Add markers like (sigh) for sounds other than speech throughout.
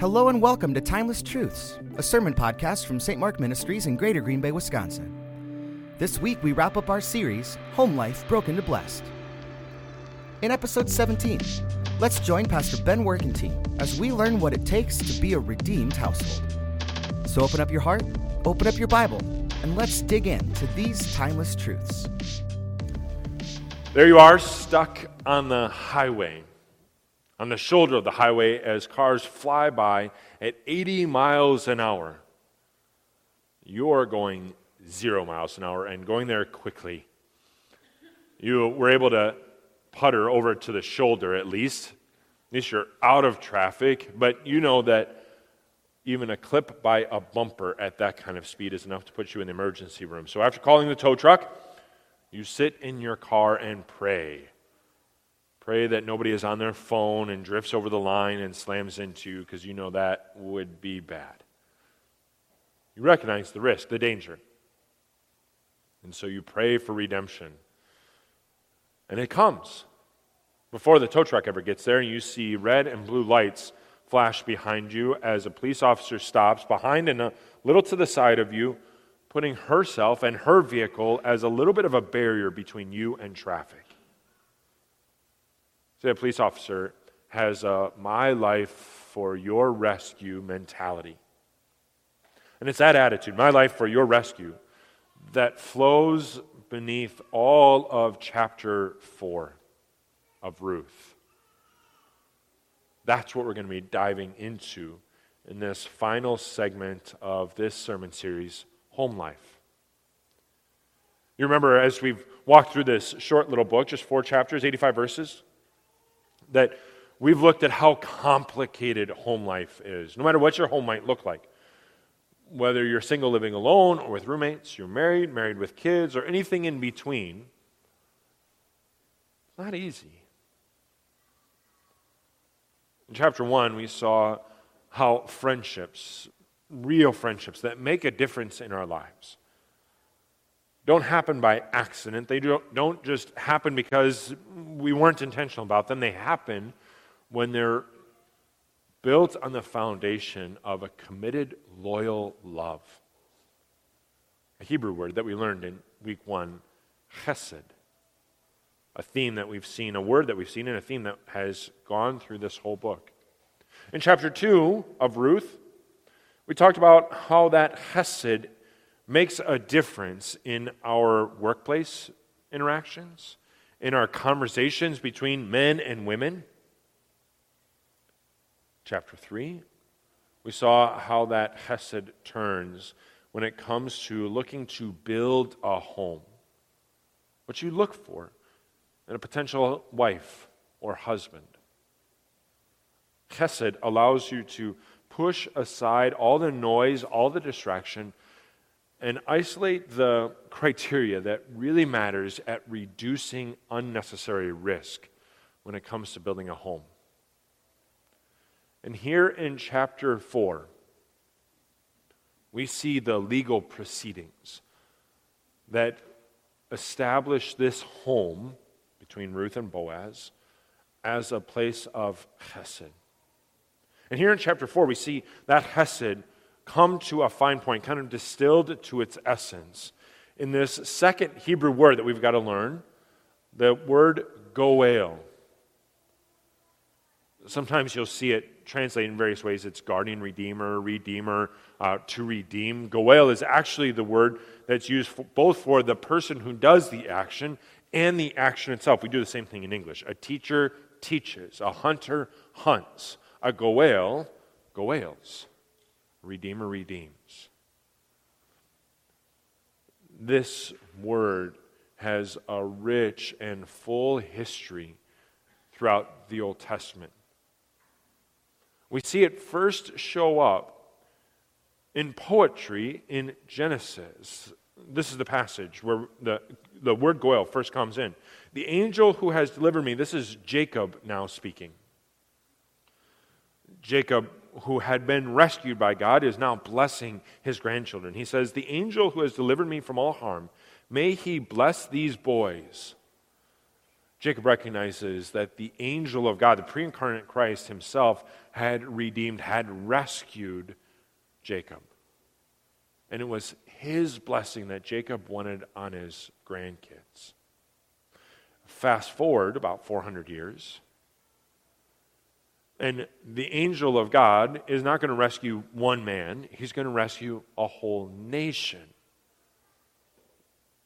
Hello and welcome to Timeless Truths, a sermon podcast from St. Mark Ministries in Greater Green Bay, Wisconsin. This week we wrap up our series, Home Life Broken to Blessed. In episode 17, let's join Pastor Ben Workentine as we learn what it takes to be a redeemed household. So open up your heart, open up your Bible, and let's dig into these timeless truths. There you are, stuck on the highway, on the shoulder of the highway as cars fly by at 80 miles an hour. You're going zero miles an hour and going there quickly. You were able to putter over to the shoulder at least. At least you're out of traffic, but you know that even a clip by a bumper at that kind of speed is enough to put you in the emergency room. So after calling the tow truck, you sit in your car and pray. Pray that nobody is on their phone and drifts over the line and slams into you because you know that would be bad. You recognize the risk, the danger. And so you pray for redemption. And it comes. Before the tow truck ever gets there, you see red and blue lights flash behind you as a police officer stops behind and a little to the side of you putting herself and her vehicle as a little bit of a barrier between you and traffic. So, a police officer has a my life for your rescue mentality. And it's that attitude, my life for your rescue, that flows beneath all of chapter 4 of Ruth. That's what we're going to be diving into in this final segment of this sermon series home life. You remember as we've walked through this short little book, just four chapters, 85 verses, that we've looked at how complicated home life is, no matter what your home might look like. Whether you're single living alone or with roommates, you're married, married with kids, or anything in between, it's not easy. In chapter 1, we saw how friendships real friendships that make a difference in our lives don't happen by accident. They don't, just happen because we weren't intentional about them. They happen when they're built on the foundation of a committed, loyal love. A Hebrew word that we learned in week one, chesed. A theme that we've seen, a word that we've seen, and a theme that has gone through this whole book. In chapter 2 of Ruth, we talked about how that chesed makes a difference in our workplace interactions, in our conversations between men and women. Chapter 3, we saw how that chesed turns when it comes to looking to build a home. What you look for in a potential wife or husband. Chesed allows you to push aside all the noise, all the distraction, and isolate the criteria that really matters at reducing unnecessary risk when it comes to building a home. And here in chapter 4, we see the legal proceedings that establish this home between Ruth and Boaz as a place of chesed. And here in chapter 4, we see that Hesed come to a fine point, kind of distilled to its essence. In this second Hebrew word that we've got to learn, the word goel. Sometimes you'll see it translated in various ways. It's guardian, redeemer, redeemer, uh, to redeem. Goel is actually the word that's used for, both for the person who does the action and the action itself. We do the same thing in English. A teacher teaches, a hunter hunts. A goel, goels. Redeemer redeems. This word has a rich and full history throughout the Old Testament. We see it first show up in poetry in Genesis. This is the passage where the, the word goel first comes in. The angel who has delivered me, this is Jacob now speaking. Jacob, who had been rescued by God, is now blessing his grandchildren. He says, The angel who has delivered me from all harm, may he bless these boys. Jacob recognizes that the angel of God, the pre incarnate Christ himself, had redeemed, had rescued Jacob. And it was his blessing that Jacob wanted on his grandkids. Fast forward about 400 years, and the angel of God is not going to rescue one man, he's going to rescue a whole nation.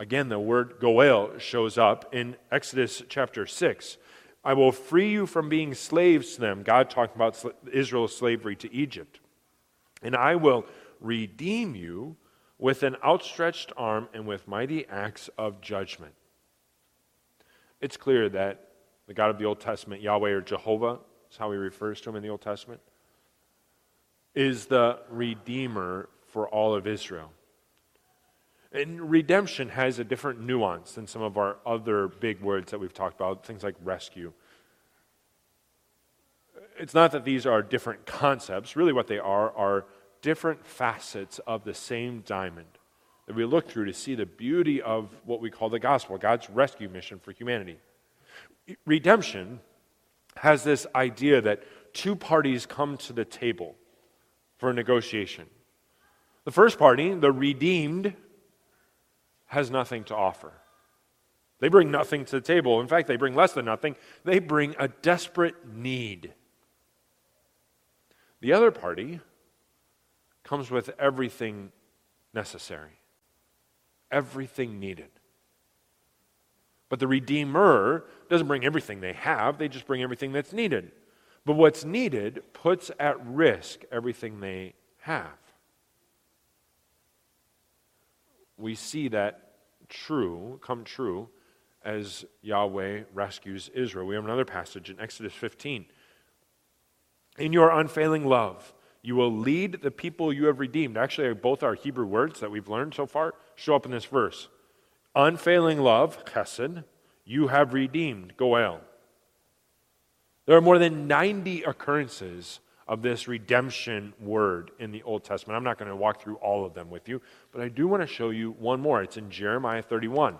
Again, the word Goel shows up in Exodus chapter 6. I will free you from being slaves to them. God talking about Israel's slavery to Egypt. And I will redeem you with an outstretched arm and with mighty acts of judgment. It's clear that the God of the Old Testament, Yahweh or Jehovah, is how he refers to him in the Old Testament, is the Redeemer for all of Israel. And redemption has a different nuance than some of our other big words that we've talked about, things like rescue. It's not that these are different concepts. Really, what they are are different facets of the same diamond that we look through to see the beauty of what we call the gospel, God's rescue mission for humanity. Redemption has this idea that two parties come to the table for a negotiation. The first party, the redeemed, has nothing to offer. They bring nothing to the table. In fact, they bring less than nothing. They bring a desperate need. The other party comes with everything necessary, everything needed. But the Redeemer doesn't bring everything they have, they just bring everything that's needed. But what's needed puts at risk everything they have. We see that true, come true, as Yahweh rescues Israel. We have another passage in Exodus 15. In your unfailing love, you will lead the people you have redeemed. Actually, both our Hebrew words that we've learned so far show up in this verse. Unfailing love, chesed, you have redeemed, goel. There are more than 90 occurrences of this redemption word in the Old Testament. I'm not going to walk through all of them with you, but I do want to show you one more. It's in Jeremiah 31.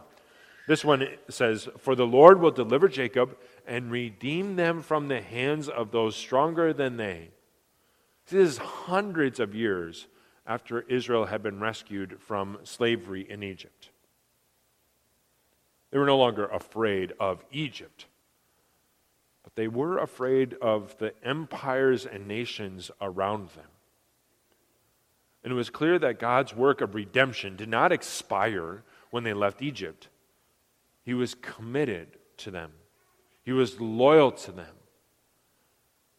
This one says, For the Lord will deliver Jacob and redeem them from the hands of those stronger than they. This is hundreds of years after Israel had been rescued from slavery in Egypt. They were no longer afraid of Egypt but they were afraid of the empires and nations around them. And it was clear that God's work of redemption did not expire when they left Egypt. He was committed to them, He was loyal to them.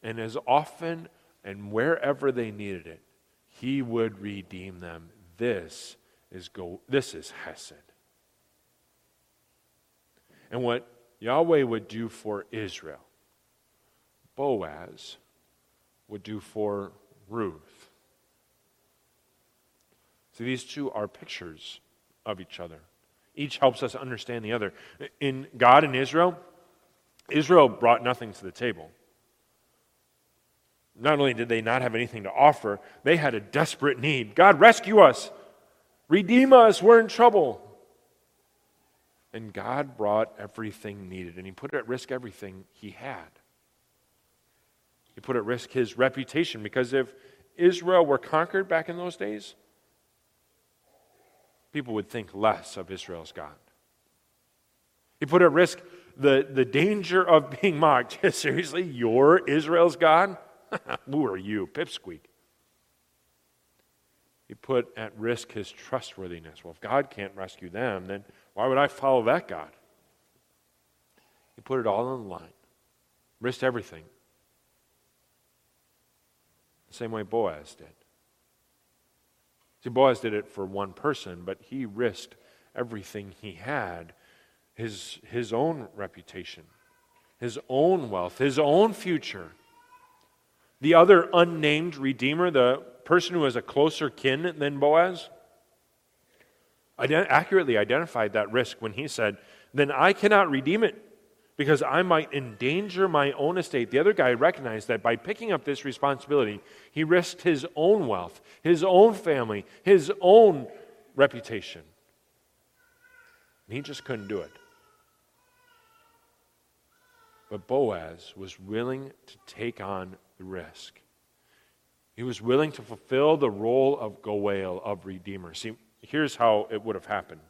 And as often and wherever they needed it, He would redeem them. This is, go, this is Hesed. And what Yahweh would do for Israel Boaz would do for Ruth. See, these two are pictures of each other. Each helps us understand the other. In God and Israel, Israel brought nothing to the table. Not only did they not have anything to offer, they had a desperate need. God, rescue us, redeem us, we're in trouble. And God brought everything needed, and He put at risk everything He had. He put at risk his reputation because if Israel were conquered back in those days, people would think less of Israel's God. He put at risk the, the danger of being mocked. (laughs) Seriously, you're Israel's God? (laughs) Who are you, pipsqueak? He put at risk his trustworthiness. Well, if God can't rescue them, then why would I follow that God? He put it all on the line, risked everything The same way Boaz did. See, Boaz did it for one person, but he risked everything he had his, his own reputation, his own wealth, his own future. The other unnamed redeemer, the person who was a closer kin than Boaz, accurately identified that risk when he said, Then I cannot redeem it because I might endanger my own estate. The other guy recognized that by picking up this responsibility, he risked his own wealth, his own family, his own reputation. And he just couldn't do it. But Boaz was willing to take on the risk. He was willing to fulfill the role of Goel, of Redeemer. See, here's how it would have happened.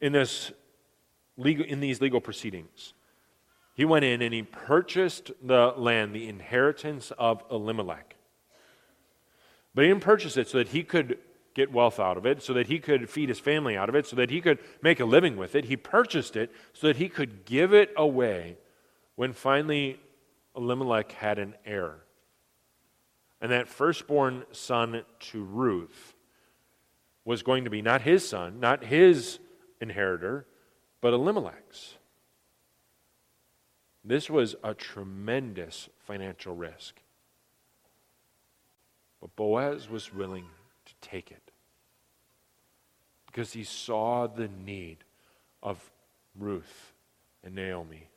In, this legal, in these legal proceedings, he went in and he purchased the land, the inheritance of Elimelech. But he didn't purchase it so that he could get wealth out of it, so that he could feed his family out of it, so that he could make a living with it. He purchased it so that he could give it away when finally Elimelech had an heir. And that firstborn son to Ruth was going to be not his son, not his inheritor, but Elimelech's. This was a tremendous financial risk. But Boaz was willing to take it because he saw the need of Ruth and Naomi.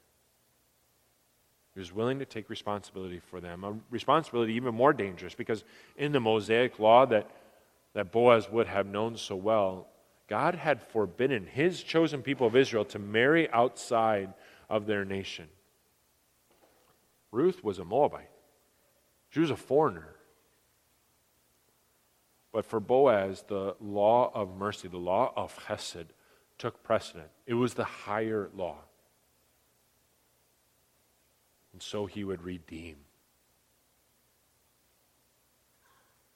He was willing to take responsibility for them, a responsibility even more dangerous because in the Mosaic law that, that Boaz would have known so well, God had forbidden his chosen people of Israel to marry outside of their nation. Ruth was a Moabite, she was a foreigner. But for Boaz, the law of mercy, the law of chesed, took precedent. It was the higher law. And so he would redeem.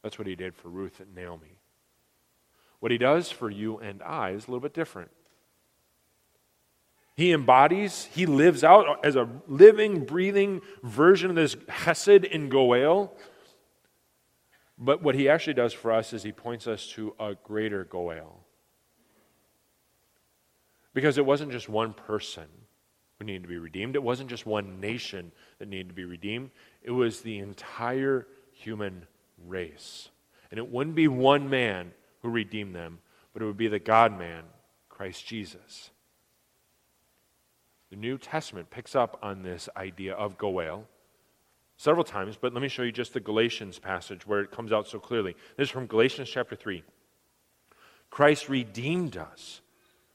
That's what he did for Ruth and Naomi. What he does for you and I is a little bit different. He embodies, he lives out as a living, breathing version of this Hesed in Goel. But what he actually does for us is he points us to a greater Goel. Because it wasn't just one person who needed to be redeemed, it wasn't just one nation that needed to be redeemed, it was the entire human race. And it wouldn't be one man who redeemed them, but it would be the God man, Christ Jesus. The New Testament picks up on this idea of Goel several times, but let me show you just the Galatians passage where it comes out so clearly. This is from Galatians chapter 3. Christ redeemed us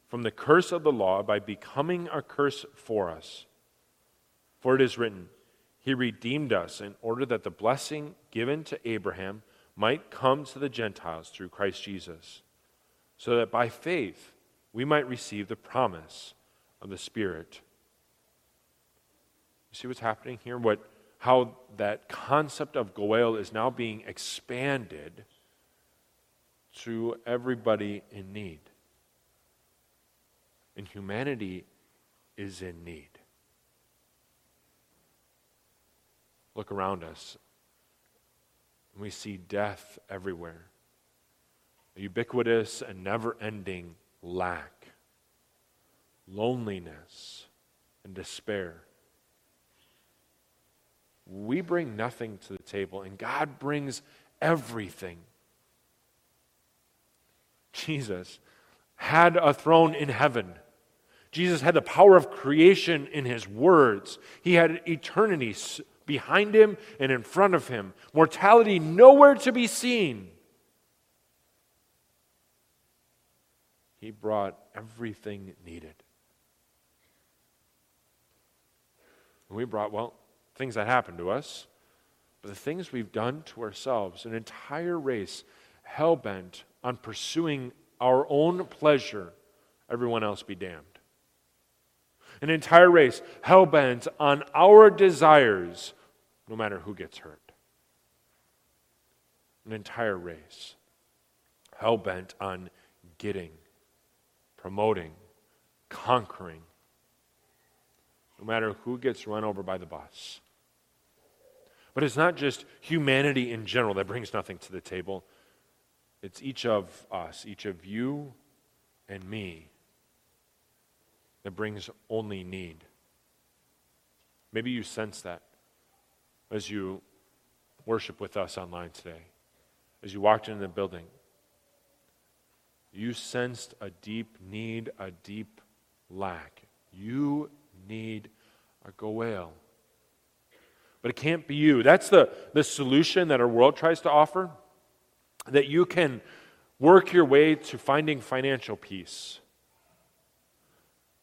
from the curse of the law by becoming a curse for us. For it is written, He redeemed us in order that the blessing given to Abraham might come to the Gentiles through Christ Jesus, so that by faith we might receive the promise of the Spirit. You see what's happening here? What, how that concept of Goel is now being expanded to everybody in need. And humanity is in need. Look around us, and we see death everywhere a ubiquitous and never ending lack, loneliness, and despair we bring nothing to the table, and God brings everything. Jesus had a throne in heaven. Jesus had the power of creation in his words. He had eternity behind him and in front of him, mortality nowhere to be seen. He brought everything needed. we brought, well, things that happened to us, but the things we've done to ourselves, an entire race hell bent on pursuing our own pleasure, everyone else be damned. An entire race hell bent on our desires, no matter who gets hurt. An entire race hell bent on getting, promoting, conquering, no matter who gets run over by the bus. But it's not just humanity in general that brings nothing to the table, it's each of us, each of you and me, that brings only need. Maybe you sense that as you worship with us online today, as you walked into the building. You sensed a deep need, a deep lack. You need a goel. But it can't be you. That's the, the solution that our world tries to offer that you can work your way to finding financial peace.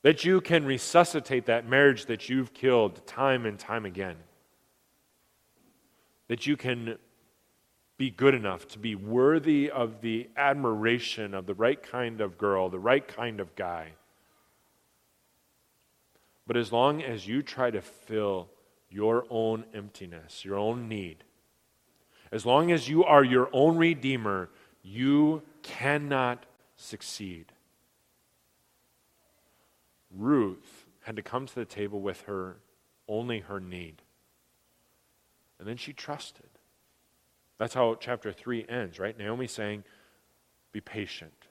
That you can resuscitate that marriage that you've killed time and time again. That you can be good enough to be worthy of the admiration of the right kind of girl, the right kind of guy. But as long as you try to fill your own emptiness, your own need, as long as you are your own redeemer, you cannot succeed. Ruth had to come to the table with her only her need. And then she trusted. That's how chapter 3 ends, right? Naomi saying, Be patient.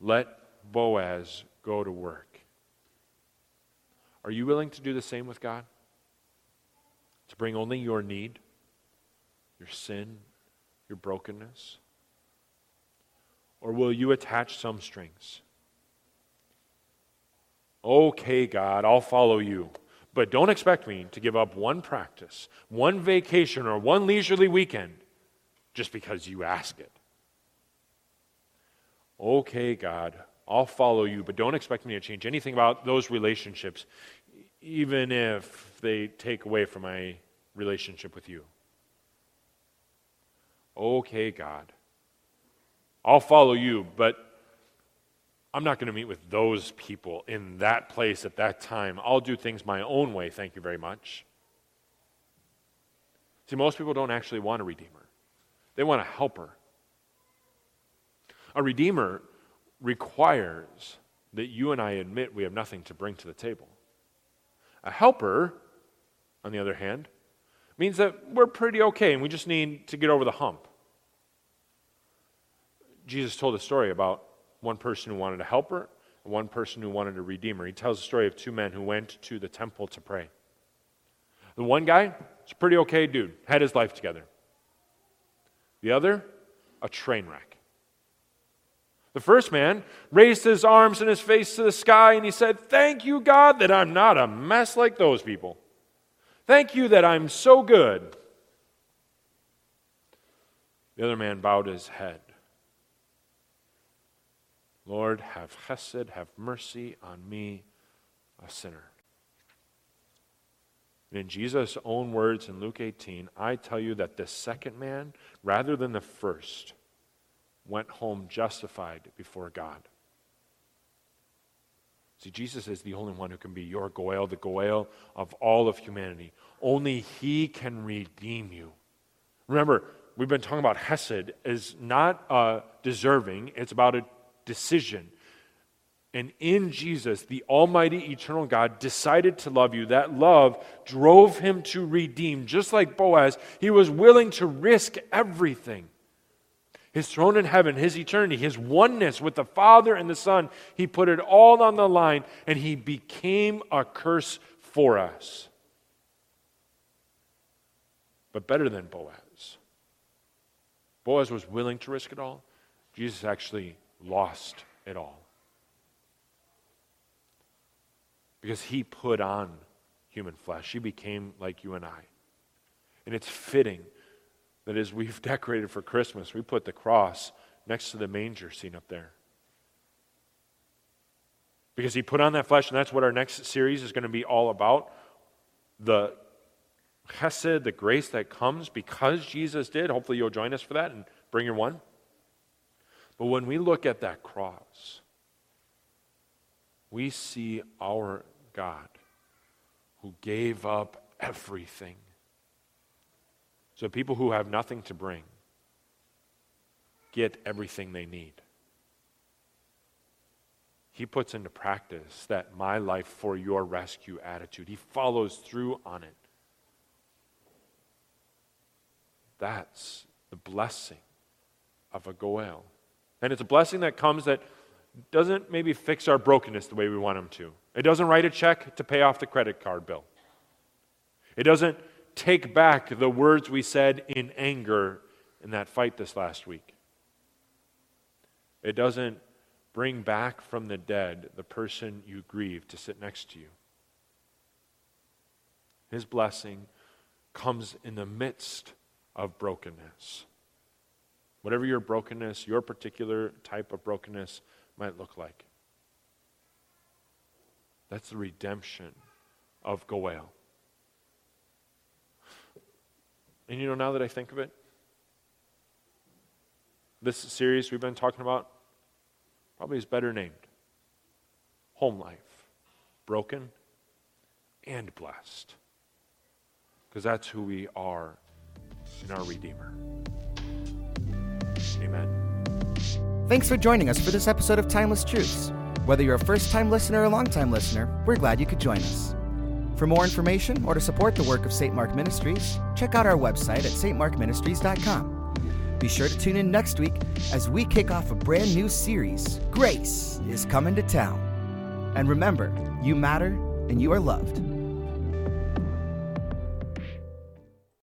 Let Boaz go to work. Are you willing to do the same with God? To bring only your need, your sin, your brokenness? Or will you attach some strings? Okay, God, I'll follow you. But don't expect me to give up one practice, one vacation, or one leisurely weekend just because you ask it. Okay, God, I'll follow you, but don't expect me to change anything about those relationships, even if they take away from my relationship with you. Okay, God, I'll follow you, but I'm not going to meet with those people in that place at that time. I'll do things my own way, thank you very much. See, most people don't actually want a redeemer, they want a helper. A redeemer requires that you and I admit we have nothing to bring to the table. A helper, on the other hand, means that we're pretty okay and we just need to get over the hump. Jesus told a story about one person who wanted a helper, and one person who wanted a redeemer. He tells the story of two men who went to the temple to pray. The one guy, is a pretty okay dude, had his life together. The other, a train wreck. The first man raised his arms and his face to the sky and he said, Thank you, God, that I'm not a mess like those people. Thank you that I'm so good. The other man bowed his head Lord, have chesed, have mercy on me, a sinner. And in Jesus' own words in Luke 18, I tell you that the second man, rather than the first, went home justified before God. See, Jesus is the only one who can be your Goel, the Goel of all of humanity. Only He can redeem you. Remember, we've been talking about Hesed is not uh, deserving, it's about a decision. And in Jesus, the Almighty Eternal God decided to love you. That love drove him to redeem. Just like Boaz, he was willing to risk everything his throne in heaven, his eternity, his oneness with the Father and the Son. He put it all on the line and he became a curse for us. But better than Boaz. Boaz was willing to risk it all. Jesus actually lost it all. Because he put on human flesh. He became like you and I. And it's fitting that as we've (laughs) decorated for Christmas, we put the cross next to the manger scene up there. Because he put on that flesh, and that's what our next series is going to be all about. The chesed, the grace that comes because Jesus did. Hopefully, you'll join us for that and bring your one. But when we look at that cross, we see our God who gave up everything. So people who have nothing to bring get everything they need. He puts into practice that my life for your rescue attitude. He follows through on it. That's the blessing of a Goel. And it's a blessing that comes that doesn't maybe fix our brokenness the way we want them to. It doesn't write a check to pay off the credit card bill. It doesn't take back the words we said in anger in that fight this last week. It doesn't bring back from the dead the person you grieve to sit next to you. His blessing comes in the midst of brokenness. Whatever your brokenness, your particular type of brokenness might look like. That's the redemption of Goel. And you know, now that I think of it, this series we've been talking about probably is better named Home Life Broken and Blessed. Because that's who we are in our Redeemer. Amen. Thanks for joining us for this episode of Timeless Truths. Whether you're a first time listener or a long time listener, we're glad you could join us. For more information or to support the work of St. Mark Ministries, check out our website at stmarkministries.com. Be sure to tune in next week as we kick off a brand new series, Grace is Coming to Town. And remember, you matter and you are loved.